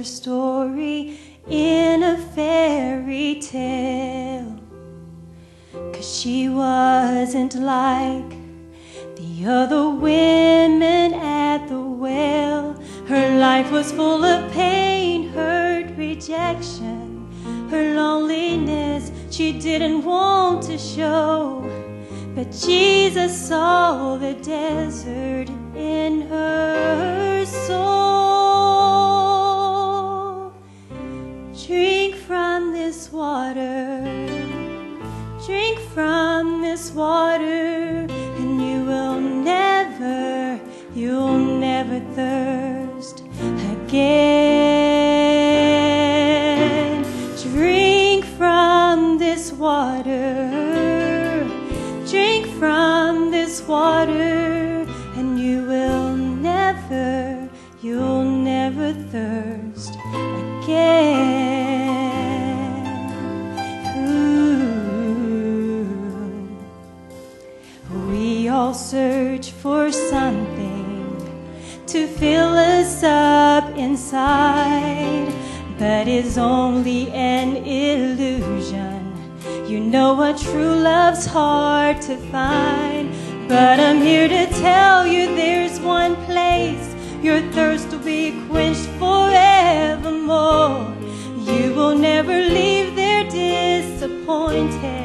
her story in a fairy tale. Cause she wasn't like the other women at the well. Her life was full of pain, hurt, rejection. Her loneliness she didn't want to show. But Jesus saw the desert in her this water, and you will never, you'll never thirst again. Drink from this water, drink from this water, and you will never, you'll never thirst again. All search for something to fill us up inside, but it's only an illusion. You know what true love's hard to find, but I'm here to tell you there's one place your thirst will be quenched forevermore. You will never leave there disappointed.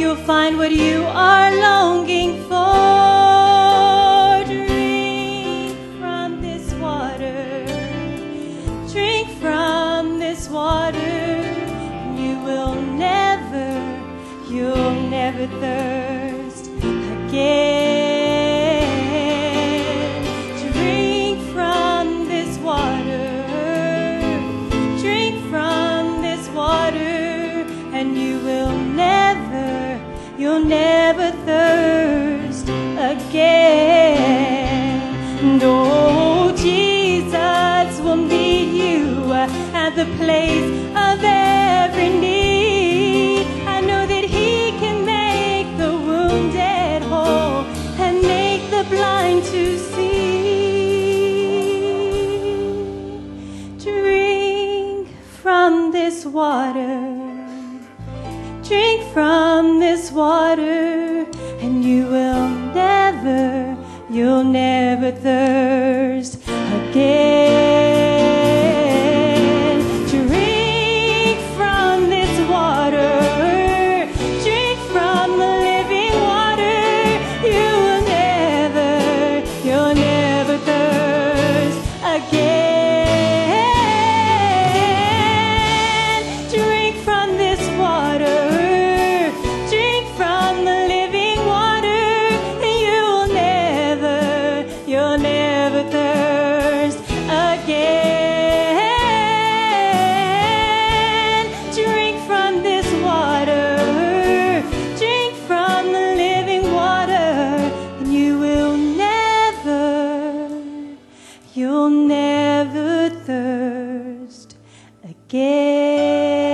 You'll find what you are longing for. Drink from this water. Drink from this water. You will never, you'll never thirst again. You'll never thirst again. No, Jesus will meet you at the place of every need. I know that He can make the wounded whole and make the blind to see. Drink from this water. Drink from this water, and you will never, you'll never thirst again. first again.